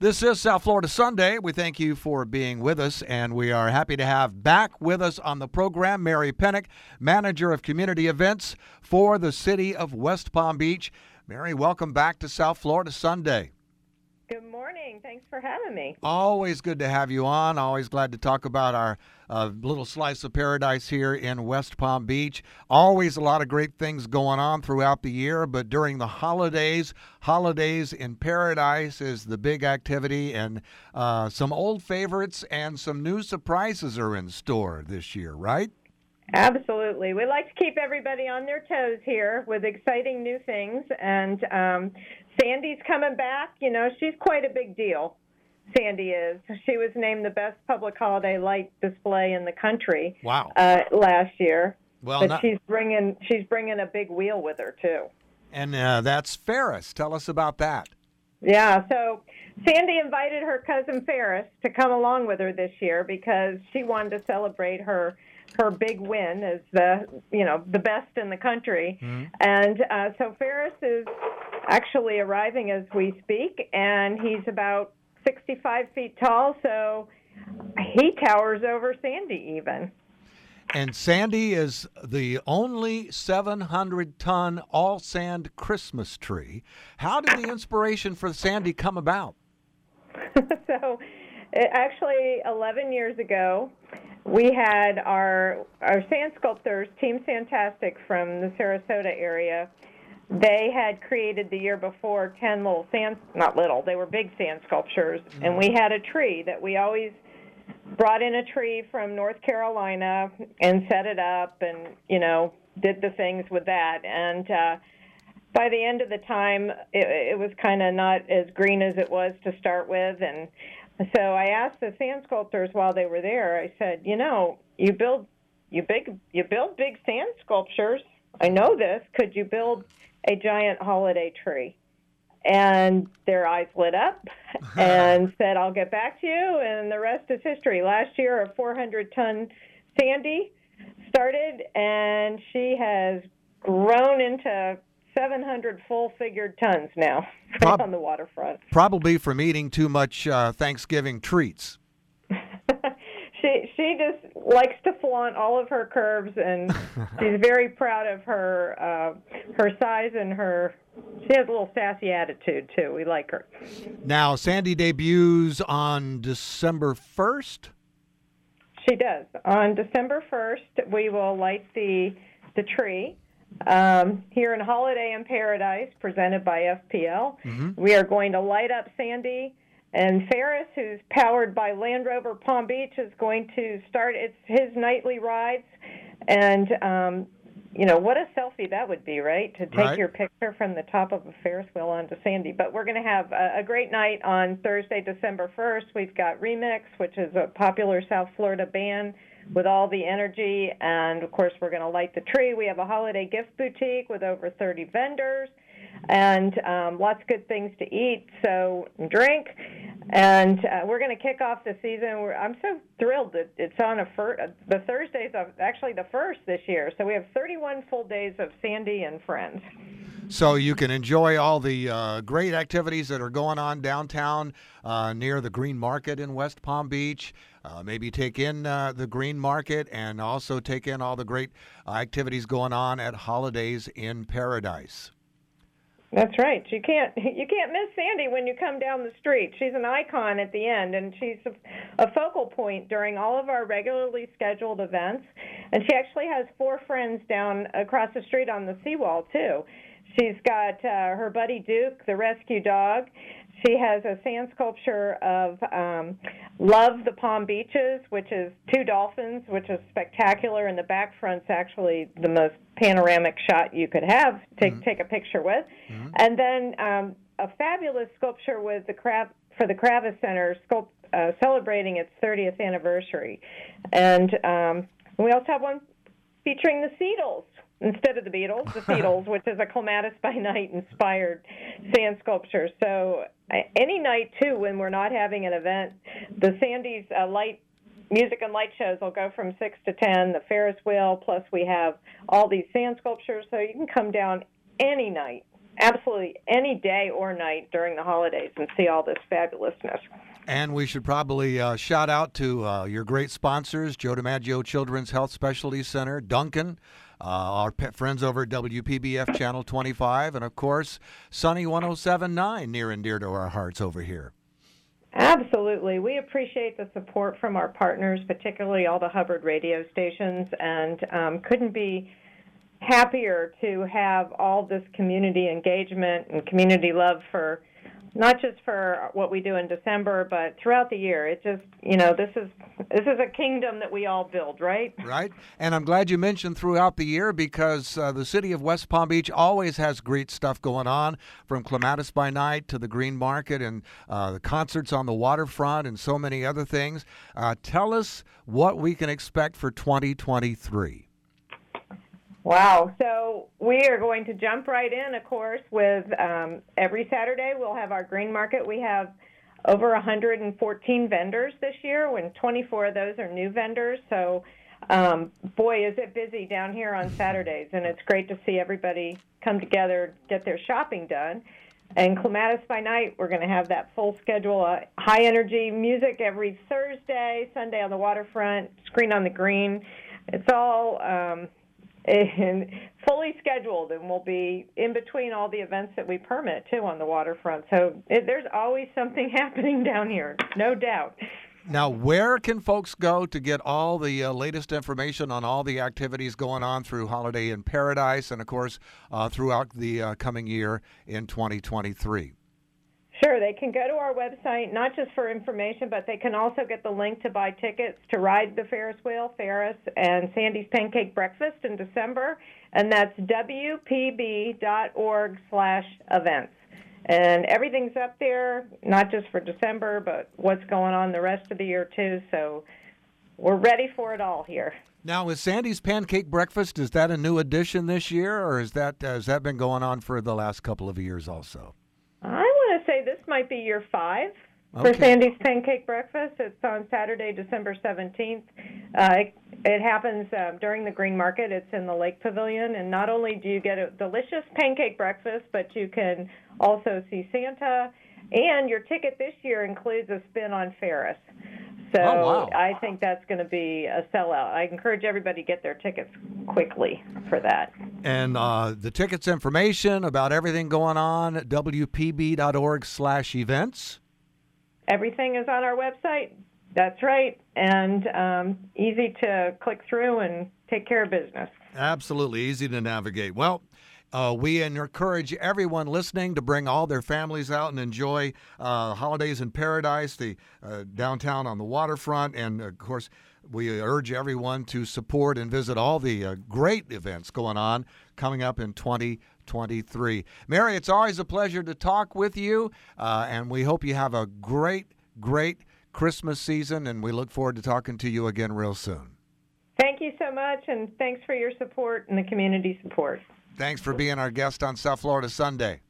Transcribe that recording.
This is South Florida Sunday. We thank you for being with us, and we are happy to have back with us on the program Mary Pinak, Manager of Community Events for the City of West Palm Beach. Mary, welcome back to South Florida Sunday. Good morning. Thanks for having me. Always good to have you on. Always glad to talk about our uh, little slice of paradise here in West Palm Beach. Always a lot of great things going on throughout the year, but during the holidays, Holidays in Paradise is the big activity, and uh, some old favorites and some new surprises are in store this year, right? Absolutely. We like to keep everybody on their toes here with exciting new things. And um, Sandy's coming back. You know, she's quite a big deal. Sandy is. She was named the best public holiday light display in the country. Wow. Uh, last year. Well, but not- she's bringing she's bringing a big wheel with her too. and uh, that's Ferris. Tell us about that. Yeah, so Sandy invited her cousin Ferris to come along with her this year because she wanted to celebrate her her big win as the you know the best in the country, and uh, so Ferris is actually arriving as we speak, and he's about 65 feet tall, so he towers over Sandy even. And Sandy is the only 700 ton all sand Christmas tree. How did the inspiration for Sandy come about? so, it, actually, 11 years ago, we had our our sand sculptors, Team Sandtastic from the Sarasota area. They had created the year before 10 little sand, not little, they were big sand sculptures, and we had a tree that we always brought in a tree from North Carolina and set it up and, you know, did the things with that. And uh, by the end of the time, it, it was kind of not as green as it was to start with. And so I asked the sand sculptors while they were there, I said, you know, you build. You big you build big sand sculptures. I know this. Could you build a giant holiday tree? and their eyes lit up and said, I'll get back to you. And the rest is history. Last year, a 400 ton Sandy started, and she has grown into 700 full figured tons now Prob- on the waterfront. Probably from eating too much uh, Thanksgiving treats. she she just likes to flaunt all of her curves, and she's very proud of her uh, her size and her. She has a little sassy attitude too. We like her. Now, Sandy debuts on December 1st. She does. On December 1st, we will light the the tree um, here in Holiday in Paradise, presented by FPL. We are going to light up Sandy. And Ferris, who's powered by Land Rover Palm Beach, is going to start its his nightly rides. And um, you know what a selfie that would be, right? To take Right. your picture from the top of a Ferris wheel onto Sandy. But we're going to have a, a great night on Thursday, December 1st. We've got Remix, which is a popular South Florida band with all the energy. And of course, we're going to light the tree. We have a holiday gift boutique with over 30 vendors and um, lots of good things to eat, so drink. And uh, we're going to kick off the season. We're, I'm so thrilled that it's on a fir- the Thursdays of actually the first this year. So we have 31 full days of Sandy and friends. So you can enjoy all the uh, great activities that are going on downtown uh, near the Green Market in West Palm Beach. Uh, maybe take in uh, the Green Market and also take in all the great uh, activities going on at Holidays in Paradise. That's right. You can't you can't miss Sandy when you come down the street. She's an icon at the end, and she's a, a focal point during all of our regularly scheduled events. And she actually has four friends down across the street on the seawall too. She's got uh, her buddy Duke, the rescue dog. She has a sand sculpture of um, Love the Palm Beaches, which is two dolphins, which is spectacular. And the back front's actually the most panoramic shot you could have. Take take a picture with, and then um, a fabulous sculpture with the Krav for the Kravis Center sculpt, uh, celebrating its 30th anniversary, and um, we also have one featuring the Seedles instead of the Beatles, the Seedles, which is a Clematis by Night inspired sand sculpture. So any night too, when we're not having an event, the Sandy's uh, light music and light shows will go from six to ten. The Ferris wheel, plus we have all these sand sculptures, so you can come down any night absolutely any day or night during the holidays and see all this fabulousness. And we should probably uh, shout out to uh, your great sponsors Joe DiMaggio Children's Health Specialty Center, Dunkin', uh, our friends over at WPBF Channel 25, and of course, Sunny 1079, near and dear to our hearts over here. Absolutely. We appreciate the support from our partners, particularly all the Hubbard radio stations, and um, couldn't be happier to have all this community engagement and community love for not just for what we do in December, but throughout the year. It just, you know, this is this is a kingdom that we all build, right? Right. And I'm glad you mentioned throughout the year because uh, the city of West Palm Beach always has great stuff going on, from Clematis by Night to the Green Market and uh, the concerts on the waterfront and so many other things. Uh, tell us what we can expect for 2023. Wow. So we are going to jump right in, of course, with um, every Saturday we'll have our green market. We have over 114 vendors this year, when 24 of those are new vendors. So, um, boy, is it busy down here on Saturdays, and it's great to see everybody come together, get their shopping done. And Clematis by Night, we're going to have that full schedule, uh, high energy music every Thursday, Sunday on the waterfront, screen on the green. It's all um, and fully scheduled, and we'll be in between all the events that we permit too on the waterfront. So it, there's always something happening down here, no doubt. Now, where can folks go to get all the uh, latest information on all the activities going on through Holiday in Paradise and, of course, uh, throughout the uh, coming year in 2023? Sure, they can go to our website not just for information, but they can also get the link to buy tickets to ride the Ferris wheel, Ferris, and Sandy's Pancake Breakfast in December, and that's wpb.org/events. And everything's up there, not just for December, but what's going on the rest of the year too. So we're ready for it all here. Now, is Sandy's Pancake Breakfast is that a new addition this year, or is that uh, has that been going on for the last couple of years also? I want to say this might be year five okay. for Sandy's Pancake Breakfast. It's on Saturday, December 17th. Uh, it, it, happens um, during the Green Market. It's in the Lake Pavilion. And not only do you get a delicious pancake breakfast, but you can also see Santa. And your ticket this year includes a spin on Ferris. So oh, wow. I think that's going to be a sellout. I encourage everybody to get their tickets quickly for that. And uh, the tickets information about everything going on at wpb.org slash events. Everything is on our website. That's right, and um, easy to click through and take care of business. Absolutely easy to navigate. Well, uh, we encourage everyone listening to bring all their families out and enjoy uh, holidays in paradise, the uh, downtown on the waterfront, and of course, we urge everyone to support and visit all the uh, great events going on coming up in 2023. Mary, it's always a pleasure to talk with you, uh, and we hope you have a great, great Christmas season, and we look forward to talking to you again real soon. Thank you so much, and thanks for your support and the community support. Thanks for being our guest on South Florida Sunday.